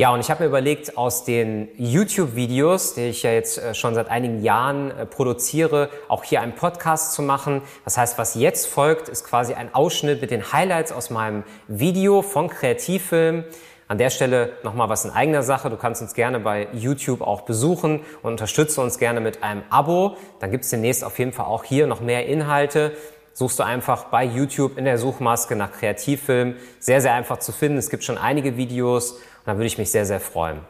Ja, und ich habe mir überlegt, aus den YouTube-Videos, die ich ja jetzt äh, schon seit einigen Jahren äh, produziere, auch hier einen Podcast zu machen. Das heißt, was jetzt folgt, ist quasi ein Ausschnitt mit den Highlights aus meinem Video von Kreativfilm. An der Stelle nochmal was in eigener Sache. Du kannst uns gerne bei YouTube auch besuchen und unterstütze uns gerne mit einem Abo. Dann gibt es demnächst auf jeden Fall auch hier noch mehr Inhalte suchst du einfach bei YouTube in der Suchmaske nach Kreativfilm. Sehr, sehr einfach zu finden. Es gibt schon einige Videos und da würde ich mich sehr, sehr freuen.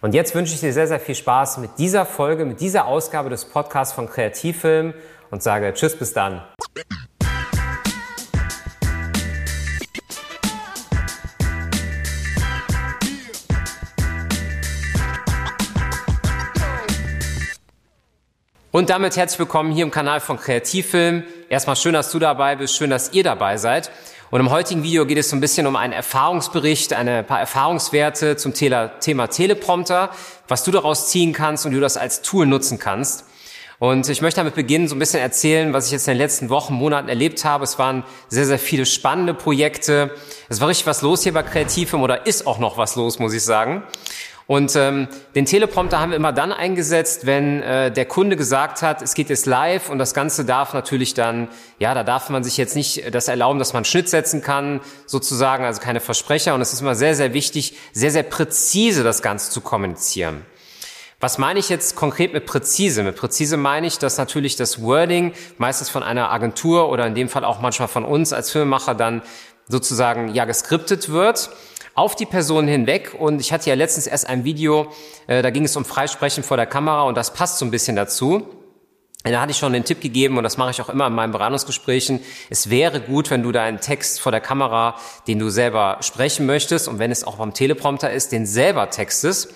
Und jetzt wünsche ich dir sehr, sehr viel Spaß mit dieser Folge, mit dieser Ausgabe des Podcasts von Kreativfilm und sage Tschüss, bis dann. Und damit herzlich willkommen hier im Kanal von Kreativfilm. Erstmal schön, dass du dabei bist, schön, dass ihr dabei seid. Und im heutigen Video geht es so ein bisschen um einen Erfahrungsbericht, ein paar Erfahrungswerte zum Thema Teleprompter, was du daraus ziehen kannst und du das als Tool nutzen kannst. Und ich möchte damit beginnen, so ein bisschen erzählen, was ich jetzt in den letzten Wochen, Monaten erlebt habe. Es waren sehr, sehr viele spannende Projekte. Es war richtig was los hier bei Kreativfilm oder ist auch noch was los, muss ich sagen. Und ähm, den Teleprompter haben wir immer dann eingesetzt, wenn äh, der Kunde gesagt hat, es geht jetzt live und das Ganze darf natürlich dann, ja, da darf man sich jetzt nicht das erlauben, dass man Schnitt setzen kann, sozusagen, also keine Versprecher. Und es ist immer sehr, sehr wichtig, sehr, sehr präzise das Ganze zu kommunizieren. Was meine ich jetzt konkret mit präzise? Mit präzise meine ich, dass natürlich das Wording meistens von einer Agentur oder in dem Fall auch manchmal von uns als Filmemacher dann sozusagen ja geskriptet wird auf die Person hinweg. Und ich hatte ja letztens erst ein Video, äh, da ging es um Freisprechen vor der Kamera und das passt so ein bisschen dazu. Da hatte ich schon den Tipp gegeben, und das mache ich auch immer in meinen Beratungsgesprächen, es wäre gut, wenn du deinen Text vor der Kamera, den du selber sprechen möchtest, und wenn es auch beim Teleprompter ist, den selber textest,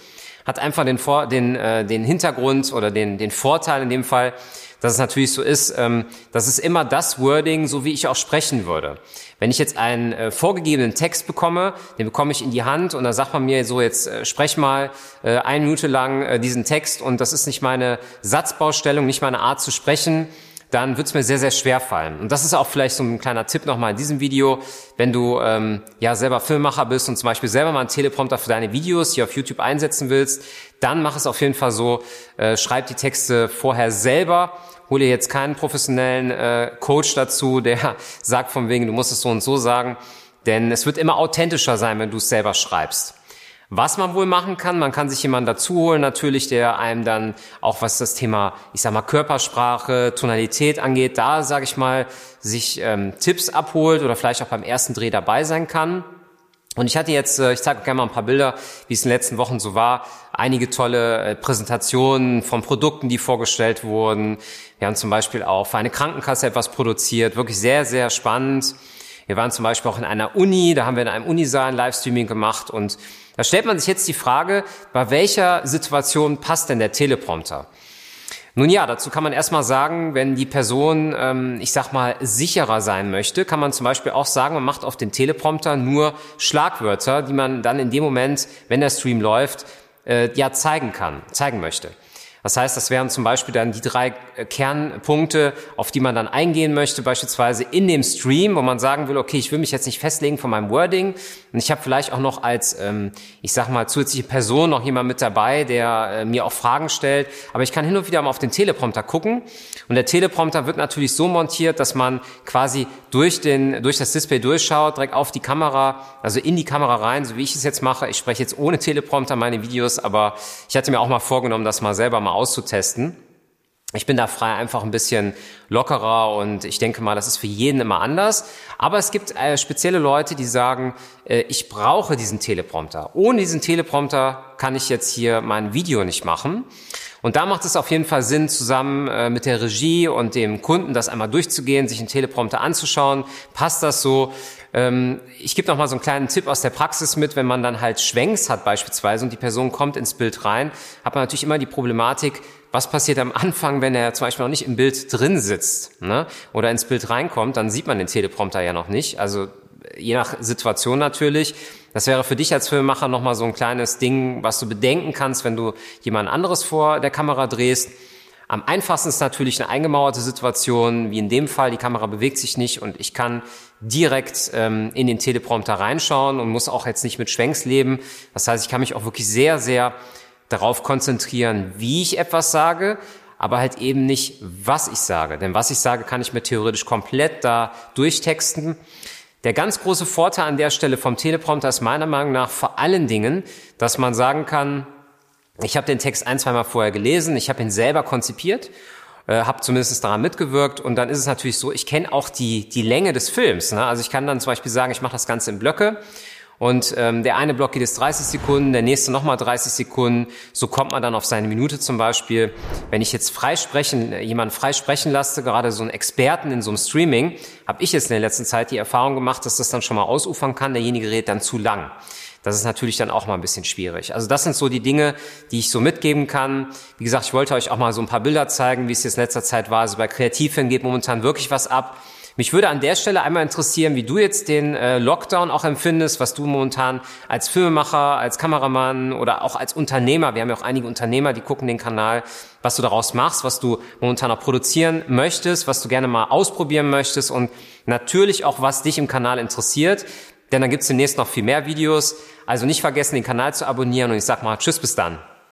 hat einfach den, Vor den, äh, den Hintergrund oder den, den Vorteil in dem Fall, dass es natürlich so ist, ähm, das ist immer das Wording, so wie ich auch sprechen würde. Wenn ich jetzt einen äh, vorgegebenen Text bekomme, den bekomme ich in die Hand und dann sagt man mir so, jetzt äh, sprech mal äh, eine Minute lang äh, diesen Text und das ist nicht meine Satzbaustellung, nicht meine Art zu sprechen, dann wird es mir sehr, sehr schwer fallen. Und das ist auch vielleicht so ein kleiner Tipp nochmal in diesem Video, wenn du ähm, ja selber Filmmacher bist und zum Beispiel selber mal einen Teleprompter für deine Videos hier auf YouTube einsetzen willst, dann mach es auf jeden Fall so, äh, schreib die Texte vorher selber hol dir jetzt keinen professionellen äh, Coach dazu, der sagt von wegen, du musst es so und so sagen, denn es wird immer authentischer sein, wenn du es selber schreibst. Was man wohl machen kann, man kann sich jemanden dazu holen, natürlich, der einem dann auch was das Thema, ich sag mal, Körpersprache, Tonalität angeht, da, sage ich mal, sich ähm, Tipps abholt oder vielleicht auch beim ersten Dreh dabei sein kann. Und ich hatte jetzt, äh, ich zeige gerne mal ein paar Bilder, wie es in den letzten Wochen so war. Einige tolle äh, Präsentationen von Produkten, die vorgestellt wurden. Wir haben zum Beispiel auch für eine Krankenkasse etwas produziert. Wirklich sehr, sehr spannend. Wir waren zum Beispiel auch in einer Uni, da haben wir in einem Unisaal ein Livestreaming gemacht und da stellt man sich jetzt die Frage, bei welcher Situation passt denn der Teleprompter? Nun ja, dazu kann man erstmal sagen, wenn die Person, ähm, ich sag mal, sicherer sein möchte, kann man zum Beispiel auch sagen, man macht auf dem Teleprompter nur Schlagwörter, die man dann in dem Moment, wenn der Stream läuft, äh, ja zeigen kann, zeigen möchte. Das heißt, das wären zum Beispiel dann die drei äh, Kernpunkte, auf die man dann eingehen möchte, beispielsweise in dem Stream, wo man sagen will, okay, ich will mich jetzt nicht festlegen von meinem Wording. Und ich habe vielleicht auch noch als, ähm, ich sag mal, zusätzliche Person noch jemand mit dabei, der äh, mir auch Fragen stellt, aber ich kann hin und wieder mal auf den Teleprompter gucken. Und der Teleprompter wird natürlich so montiert, dass man quasi durch, den, durch das Display durchschaut, direkt auf die Kamera, also in die Kamera rein, so wie ich es jetzt mache. Ich spreche jetzt ohne Teleprompter meine Videos, aber ich hatte mir auch mal vorgenommen, das mal selber mal auszutesten. Ich bin da frei einfach ein bisschen lockerer und ich denke mal, das ist für jeden immer anders. Aber es gibt äh, spezielle Leute, die sagen, äh, ich brauche diesen Teleprompter. Ohne diesen Teleprompter kann ich jetzt hier mein Video nicht machen. Und da macht es auf jeden Fall Sinn, zusammen äh, mit der Regie und dem Kunden das einmal durchzugehen, sich einen Teleprompter anzuschauen. Passt das so? Ähm, ich gebe noch mal so einen kleinen Tipp aus der Praxis mit, wenn man dann halt Schwenks hat beispielsweise und die Person kommt ins Bild rein, hat man natürlich immer die Problematik, was passiert am Anfang, wenn er zum Beispiel noch nicht im Bild drin sitzt ne? oder ins Bild reinkommt, dann sieht man den Teleprompter ja noch nicht. Also je nach Situation natürlich. Das wäre für dich als Filmemacher nochmal so ein kleines Ding, was du bedenken kannst, wenn du jemand anderes vor der Kamera drehst. Am einfachsten ist natürlich eine eingemauerte Situation, wie in dem Fall, die Kamera bewegt sich nicht und ich kann direkt ähm, in den Teleprompter reinschauen und muss auch jetzt nicht mit Schwenks leben. Das heißt, ich kann mich auch wirklich sehr, sehr darauf konzentrieren, wie ich etwas sage, aber halt eben nicht, was ich sage. Denn was ich sage, kann ich mir theoretisch komplett da durchtexten. Der ganz große Vorteil an der Stelle vom Teleprompter ist meiner Meinung nach vor allen Dingen, dass man sagen kann, ich habe den Text ein, zweimal vorher gelesen, ich habe ihn selber konzipiert, äh, habe zumindest daran mitgewirkt und dann ist es natürlich so, ich kenne auch die, die Länge des Films. Ne? Also ich kann dann zum Beispiel sagen, ich mache das Ganze in Blöcke und ähm, der eine Block geht jetzt 30 Sekunden, der nächste nochmal 30 Sekunden. So kommt man dann auf seine Minute zum Beispiel. Wenn ich jetzt frei sprechen, äh, jemanden frei sprechen lasse, gerade so einen Experten in so einem Streaming, habe ich jetzt in der letzten Zeit die Erfahrung gemacht, dass das dann schon mal ausufern kann. Derjenige redet dann zu lang. Das ist natürlich dann auch mal ein bisschen schwierig. Also das sind so die Dinge, die ich so mitgeben kann. Wie gesagt, ich wollte euch auch mal so ein paar Bilder zeigen, wie es jetzt in letzter Zeit war. Also bei Kreativfilmen geht momentan wirklich was ab. Mich würde an der Stelle einmal interessieren, wie du jetzt den äh, Lockdown auch empfindest, was du momentan als Filmemacher, als Kameramann oder auch als Unternehmer, wir haben ja auch einige Unternehmer, die gucken den Kanal, was du daraus machst, was du momentan auch produzieren möchtest, was du gerne mal ausprobieren möchtest und natürlich auch, was dich im Kanal interessiert. Denn dann gibt's demnächst noch viel mehr Videos. Also nicht vergessen, den Kanal zu abonnieren und ich sag mal Tschüss bis dann.